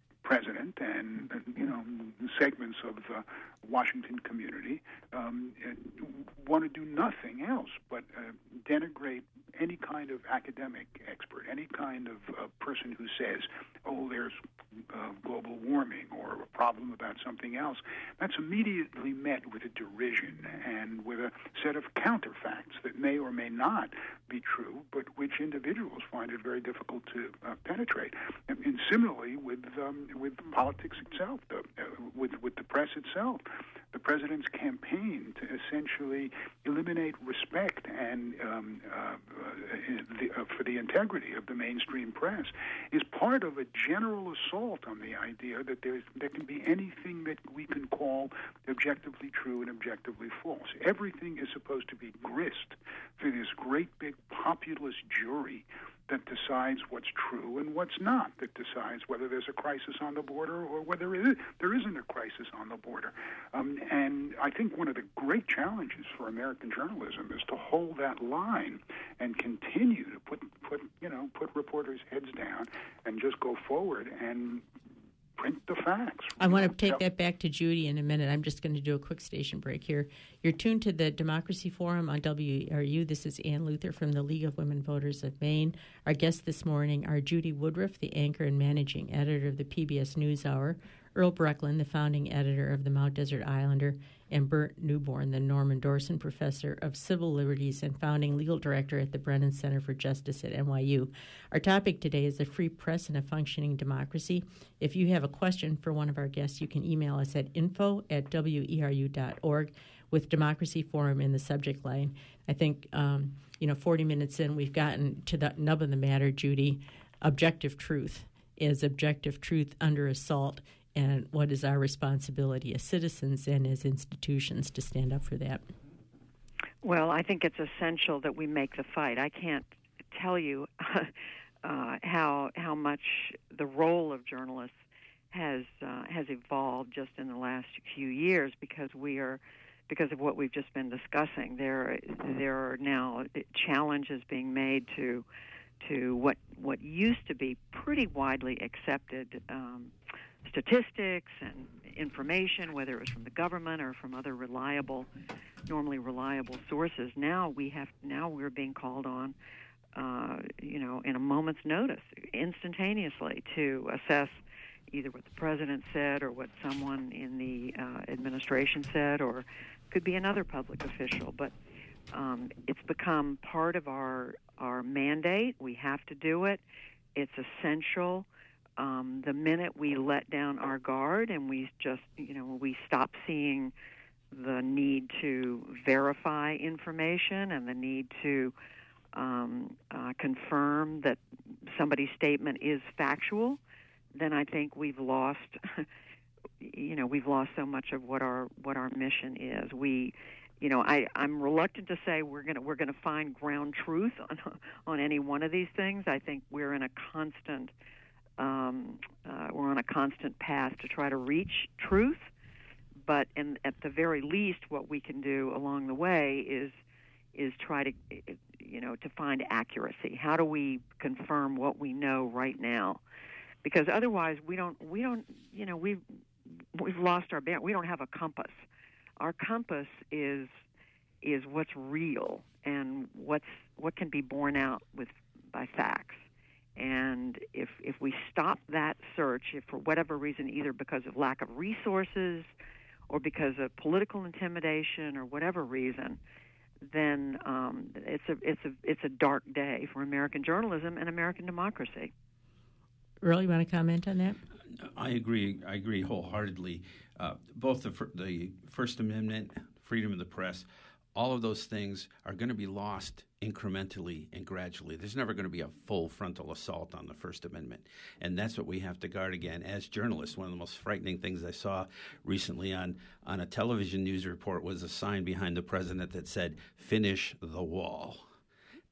the president and, you know segments of the Washington community um, want to do nothing else but uh, denigrate any kind of academic expert, any kind of uh, person who says, "Oh, there's uh, global warming or a problem about something else," that's immediately met with a derision and with a set of counterfacts that may or may not be true, but which individuals find it very difficult to uh, penetrate. And, and, similarly with um, with politics itself, the, uh, with with the press itself, the president's campaign to essentially eliminate respect and um, uh, the, uh, for the integrity of the mainstream press is part of a general assault on the idea that there's, there can be anything that we can call objectively true and objectively false. Everything is supposed to be grist for this great big populist jury that decides what's true and what's not, that decides whether there's a crisis on the border or whether there isn't a crisis on the border. Um, and I think one of the great challenges for American journalism is to hold that line and continue to put, put you know, put reporters' heads down and just go forward and print the facts. I want to take that back to Judy in a minute. I'm just going to do a quick station break here. You're tuned to the Democracy Forum on WERU. This is Ann Luther from the League of Women Voters of Maine. Our guests this morning are Judy Woodruff, the anchor and managing editor of the PBS NewsHour, Earl Brechlin, the founding editor of the Mount Desert Islander, and Burt Neuborne, the Norman Dorsen Professor of Civil Liberties and founding legal director at the Brennan Center for Justice at NYU. Our topic today is the free press and a functioning democracy. If you have a question for one of our guests, you can email us at info at weru.org with Democracy Forum in the subject line. I think, um, you know, 40 minutes in, we've gotten to the nub of the matter, Judy. Objective truth. Is objective truth under assault? And what is our responsibility as citizens and as institutions to stand up for that? Well, I think it's essential that we make the fight. I can't tell you uh, how how much the role of journalists has uh, has evolved just in the last few years because we are because of what we've just been discussing. There there are now challenges being made to to what what used to be pretty widely accepted. Um, statistics and information, whether it was from the government or from other reliable, normally reliable sources. Now we have now we're being called on, uh, you know, in a moment's notice, instantaneously to assess either what the president said or what someone in the uh, administration said, or could be another public official. But um, it's become part of our our mandate. We have to do it. It's essential. Um, the minute we let down our guard and we just, you know, we stop seeing the need to verify information and the need to um, uh, confirm that somebody's statement is factual, then I think we've lost. you know, we've lost so much of what our what our mission is. We you know, I, I'm reluctant to say we're to we're to find ground truth on on any one of these things. I think we're in a constant um, uh, we're on a constant path to try to reach truth. But in, at the very least, what we can do along the way is is try to you know to find accuracy. How do we confirm what we know right now? Because otherwise, we don't we don't you know we we've, we've lost our we don't have a compass our compass is is what's real and what's what can be borne out with by facts. And if if we stop that search, if for whatever reason, either because of lack of resources or because of political intimidation or whatever reason, then um, it's a it's a it's a dark day for American journalism and American democracy. Earl, you want to comment on that? I agree. I agree wholeheartedly. Uh, both the, the First Amendment, freedom of the press, all of those things are going to be lost incrementally and gradually. There's never going to be a full frontal assault on the First Amendment. And that's what we have to guard again as journalists. One of the most frightening things I saw recently on, on a television news report was a sign behind the president that said, Finish the wall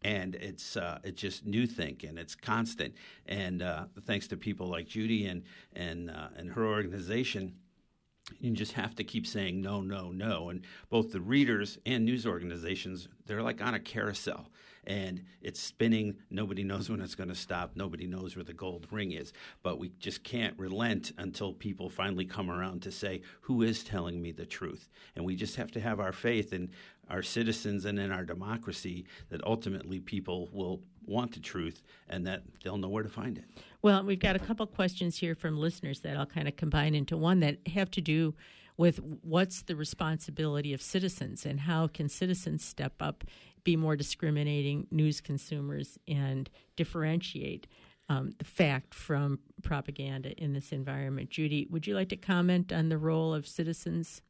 and it's uh, it's just new think and it's constant. And uh, thanks to people like Judy and and uh, and her organization, you just have to keep saying no, no, no. And both the readers and news organizations, they're like on a carousel and it's spinning. Nobody knows when it's going to stop. Nobody knows where the gold ring is. But we just can't relent until people finally come around to say, who is telling me the truth? And we just have to have our faith in our citizens and in our democracy that ultimately people will want the truth and that they'll know where to find it. Well, we've got a couple questions here from listeners that I'll kind of combine into one that have to do with what's the responsibility of citizens and how can citizens step up, be more discriminating news consumers, and differentiate um, the fact from propaganda in this environment. Judy, would you like to comment on the role of citizens?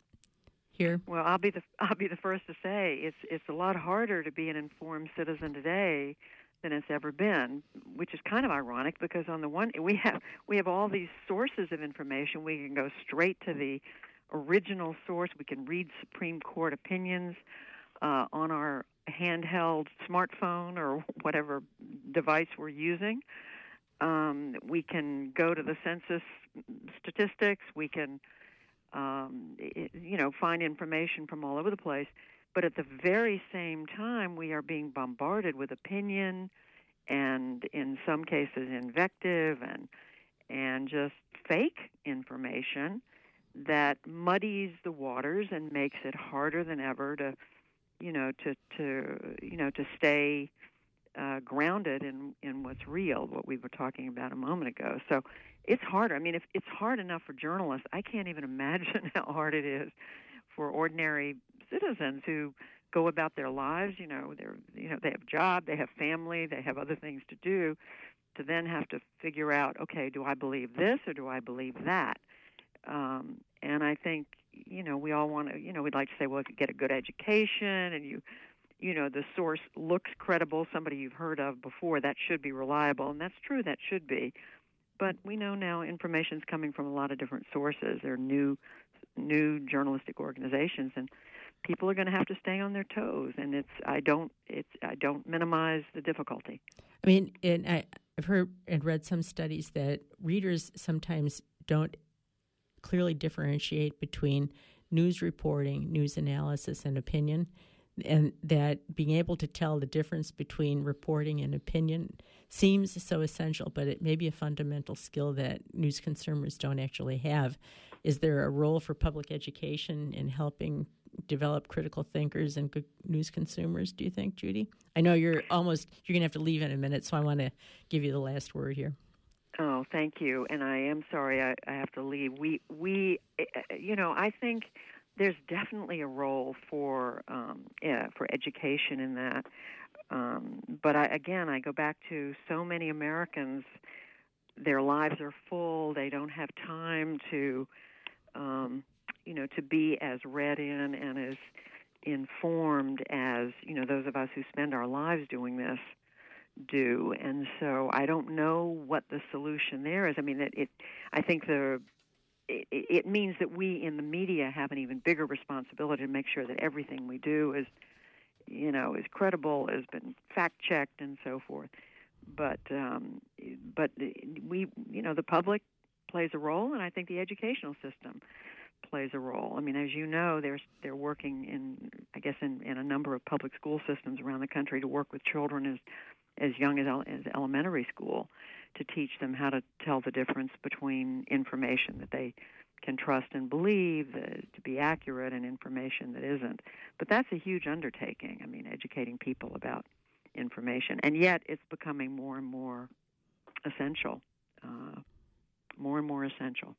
Here? Well, I'll be the I'll be the first to say it's it's a lot harder to be an informed citizen today than it's ever been, which is kind of ironic because on the one we have we have all these sources of information. We can go straight to the original source. We can read Supreme Court opinions uh, on our handheld smartphone or whatever device we're using. Um, we can go to the census statistics. We can, um, you know, find information from all over the place. But at the very same time, we are being bombarded with opinion and, in some cases, invective and and just fake information that muddies the waters and makes it harder than ever to, you know, to to you know to stay uh, grounded in in what's real, what we were talking about a moment ago. So it's harder. I mean, if it's hard enough for journalists, I can't even imagine how hard it is for ordinary citizens who go about their lives. You know, they're you know they have a job, they have family, they have other things to do. To then have to figure out, okay, do I believe this or do I believe that? Um, and I think you know we all want to. You know, we'd like to say, well, if you get a good education and you you know the source looks credible somebody you've heard of before that should be reliable and that's true that should be but we know now information is coming from a lot of different sources there are new new journalistic organizations and people are going to have to stay on their toes and it's i don't it's i don't minimize the difficulty i mean and I, i've heard and read some studies that readers sometimes don't clearly differentiate between news reporting news analysis and opinion and that being able to tell the difference between reporting and opinion seems so essential, but it may be a fundamental skill that news consumers don't actually have. Is there a role for public education in helping develop critical thinkers and good news consumers, do you think, Judy? I know you're almost you're going to have to leave in a minute, so I want to give you the last word here. Oh, thank you. And I am sorry I, I have to leave. We we you know, I think there's definitely a role for um, yeah, for education in that. Um, but I, again, I go back to so many Americans. Their lives are full. They don't have time to, um, you know, to be as read in and as informed as you know those of us who spend our lives doing this do. And so I don't know what the solution there is. I mean, it. it I think the it, it means that we in the media have an even bigger responsibility to make sure that everything we do is, you know, is credible, has been fact checked, and so forth. But um, but we, you know, the public plays a role, and I think the educational system plays a role. I mean, as you know, they're they're working in, I guess, in, in a number of public school systems around the country to work with children as as young as, as elementary school to teach them how to tell the difference between information that they can trust and believe to be accurate and information that isn't. But that's a huge undertaking. I mean, educating people about information, and yet it's becoming more and more essential, uh, more and more essential.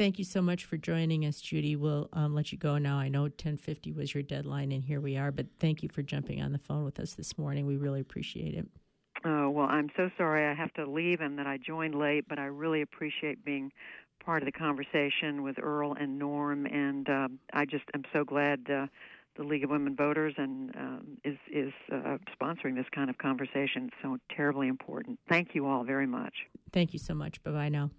Thank you so much for joining us, Judy. We'll um, let you go now. I know 1050 was your deadline, and here we are, but thank you for jumping on the phone with us this morning. We really appreciate it. Oh, well, I'm so sorry I have to leave and that I joined late, but I really appreciate being part of the conversation with Earl and Norm, and uh, I just am so glad uh, the League of Women Voters and uh, is is uh, sponsoring this kind of conversation. It's so terribly important. Thank you all very much. Thank you so much. Bye bye now.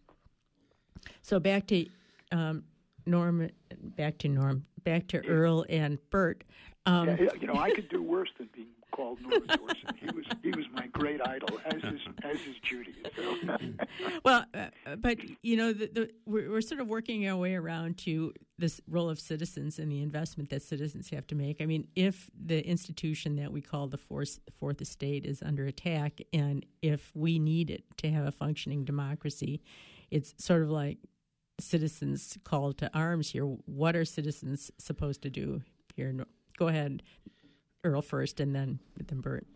So back to um, Norm, back to Norm, back to Earl and Burt. Um, yeah, you know, I could do worse than being called Norman Dorsen. He was he was my great idol, as is as is Judy. So. well, uh, but you know, the, the, we're, we're sort of working our way around to this role of citizens and the investment that citizens have to make. I mean, if the institution that we call the fourth, fourth estate is under attack, and if we need it to have a functioning democracy, it's sort of like citizens call to arms here. What are citizens supposed to do here? Go ahead, Earl first, and then then Burt.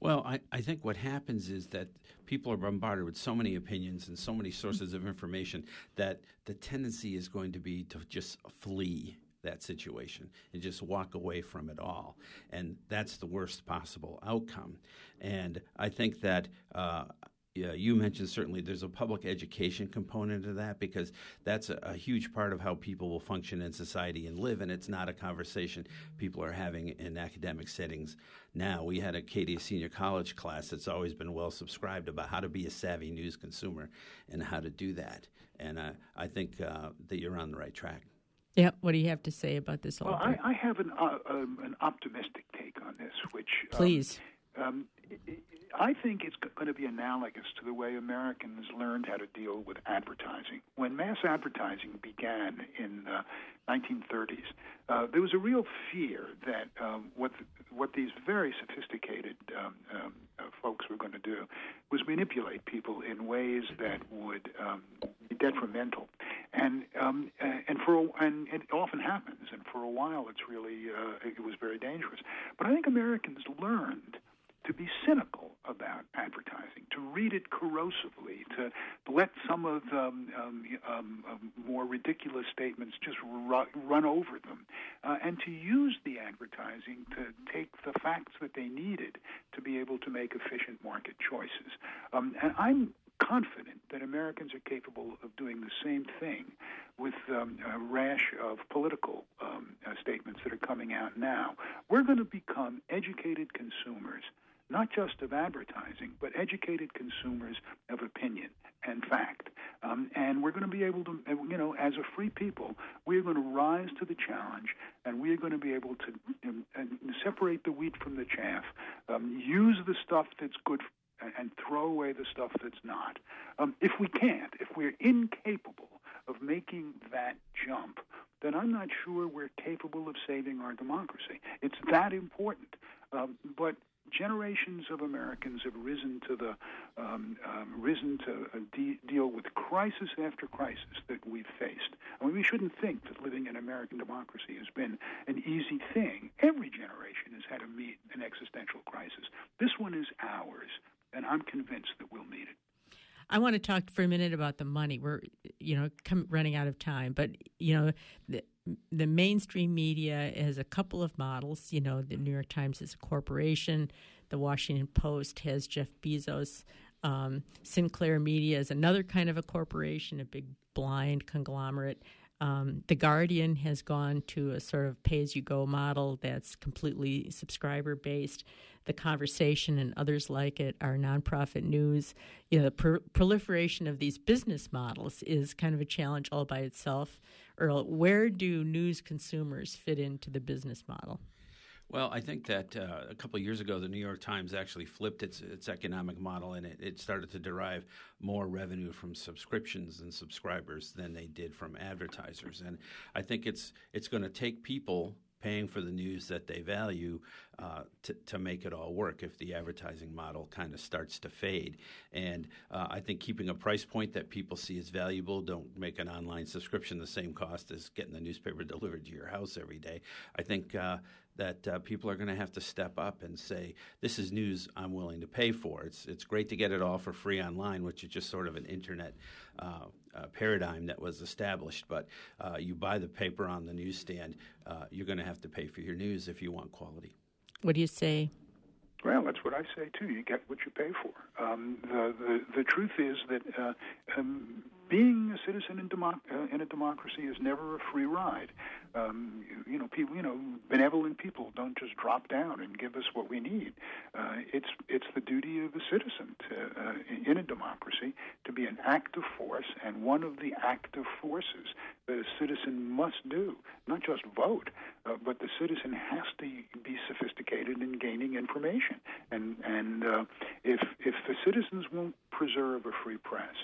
Well, I, I think what happens is that people are bombarded with so many opinions and so many sources of information that the tendency is going to be to just flee that situation and just walk away from it all. And that's the worst possible outcome. And I think that uh, yeah, you mentioned certainly there's a public education component to that because that's a, a, huge part of how people will function in society and live, and it's not a conversation people are having in academic settings now. We had Acadia Senior College class that's always been well subscribed about how to be a savvy news consumer and how to do that, and uh, I think uh, that you're on the right track. Yeah, what do you have to say about this? Well, I, I, have an, uh, um, an optimistic take on this, which um, please. Um, I think it's going to be analogous to the way Americans learned how to deal with advertising. When mass advertising began in the 1930s, uh, there was a real fear that um, what the, what these very sophisticated um, um, uh, folks were going to do was manipulate people in ways that would um, be detrimental, and um, and for and it often happens, and for a while it's really uh, it was very dangerous. But I think Americans learned to be cynical about advertising, to read it corrosively, to let some of the um, um, um, um, more ridiculous statements just ru- run over them, uh, and to use the advertising to take the facts that they needed to be able to make efficient market choices. Um, and I'm confident that Americans are capable of doing the same thing with um, a rash of political um, uh, statements that are coming out now. We're going to become educated consumers not just of advertising, but educated consumers of opinion and fact. Um, and we're going to be able to, you know, as a free people, we're going to rise to the challenge, and we're going to be able to um, separate the wheat from the chaff, um, use the stuff that's good and throw away the stuff that's not. Um, if we can't, if we're incapable of making that jump, then I'm not sure we're capable of saving our democracy. It's that important. Um, but generations of Americans have risen to the um, um, risen to uh, de- deal with crisis after crisis that we've faced. I mean, we shouldn't think that living in American democracy has been an easy thing. Every generation has had to meet an existential crisis. This one is ours, and I'm convinced that we'll meet it. I want to talk for a minute about the money. We're you know come running out of time, but you know the mainstream media has a couple of models. You know, the New York Times is a corporation. The Washington Post has Jeff Bezos. Um, Sinclair Media is another kind of a corporation, a big blind conglomerate. Um, the Guardian has gone to a sort of pay as you go model that's completely subscriber based. The Conversation and others like it are nonprofit news. You know, the pr- proliferation of these business models is kind of a challenge all by itself. Earl, where do news consumers fit into the business model? Well, I think that uh, a couple of years ago, the New York Times actually flipped its its economic model, and it, it started to derive more revenue from subscriptions and subscribers than they did from advertisers. And I think it's it's going to take people paying for the news that they value uh, to, to make it all work if the advertising model kind of starts to fade. And uh, I think keeping a price point that people see as valuable, don't make an online subscription the same cost as getting the newspaper delivered to your house every day. I think uh, that uh, people are going to have to step up and say, "This is news I'm willing to pay for." It's it's great to get it all for free online, which is just sort of an internet uh, uh, paradigm that was established. But uh, you buy the paper on the newsstand, uh, you're going to have to pay for your news if you want quality. What do you say? Well, that's what I say too. You get what you pay for. Um, the, the the truth is that uh, um, being a citizen in, democ- uh, in a democracy is never a free ride. Um, you, you, know, people, you know, benevolent people don't just drop down and give us what we need. Uh, it's it's the duty of a citizen to, uh, in a democracy to be an active force, and one of the active forces that a citizen must do, not just vote, uh, but the citizen has to be sophisticated in gaining information. And and uh, if if the citizens won't preserve a free press,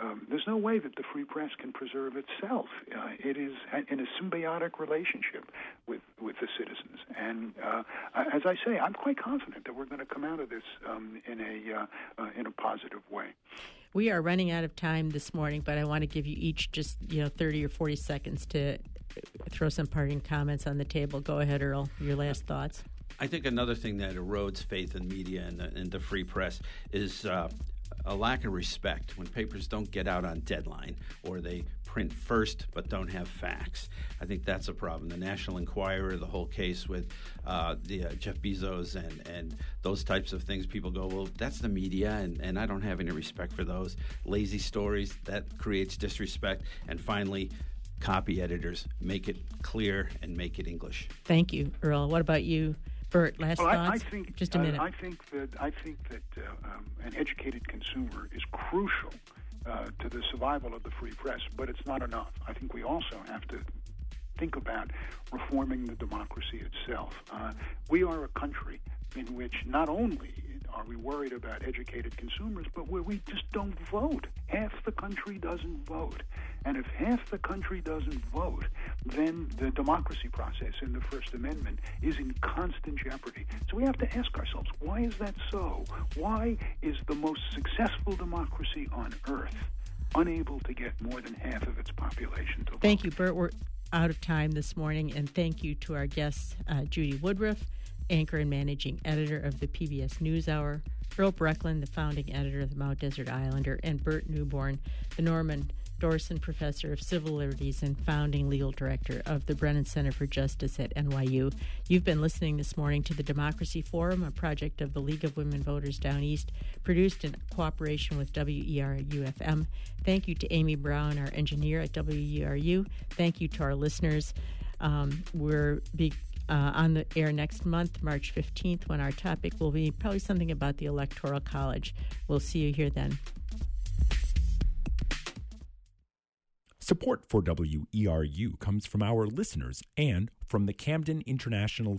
um, there's no way that the free press can preserve itself. Uh, it is in a symbiotic relationship with, with the citizens. And uh, as I say, I'm quite confident that we're going to come out of this um, in, a, uh, uh, in a positive way. We are running out of time this morning, but I want to give you each just you know 30 or 40 seconds to throw some parting comments on the table. Go ahead, Earl. Your last thoughts. I think another thing that erodes faith in media and the, and the free press is uh, a lack of respect when papers don't get out on deadline or they print first but don't have facts. I think that's a problem. The National Enquirer, the whole case with uh, the uh, Jeff Bezos and, and those types of things, people go, well, that's the media, and, and I don't have any respect for those. Lazy stories, that creates disrespect. And finally, copy editors make it clear and make it English. Thank you, Earl. What about you? Burt, last well, thoughts? I, I think, Just a minute. Uh, I think that I think that uh, um, an educated consumer is crucial uh, to the survival of the free press, but it's not enough. I think we also have to think about reforming the democracy itself. Uh, we are a country in which not only are we worried about educated consumers, but where we just don't vote. Half the country doesn't vote. And if half the country doesn't vote, then the democracy process in the First Amendment is in constant jeopardy. So we have to ask ourselves, why is that so? Why is the most successful democracy on earth unable to get more than half of its population to vote? Thank you, Burt. We're out of time this morning, and thank you to our guests, uh, Judy Woodruff, anchor and managing editor of the PBS NewsHour, Earl Brechlin, the founding editor of the Mount Desert Islander, and Burt Neuborne, the Norman Dorsen Professor of Civil Liberties and founding legal director of the Brennan Center for Justice at NYU. You've been listening this morning to the Democracy Forum, a project of the League of Women Voters Down East, produced in cooperation with WERU FM. Thank you to Amy Brown, our engineer at WERU. Thank you to our listeners. Um, we're be, uh, on the air next month, March 15th, when our topic will be probably something about the Electoral College. We'll see you here then. Support for WERU comes from our listeners and from the Camden International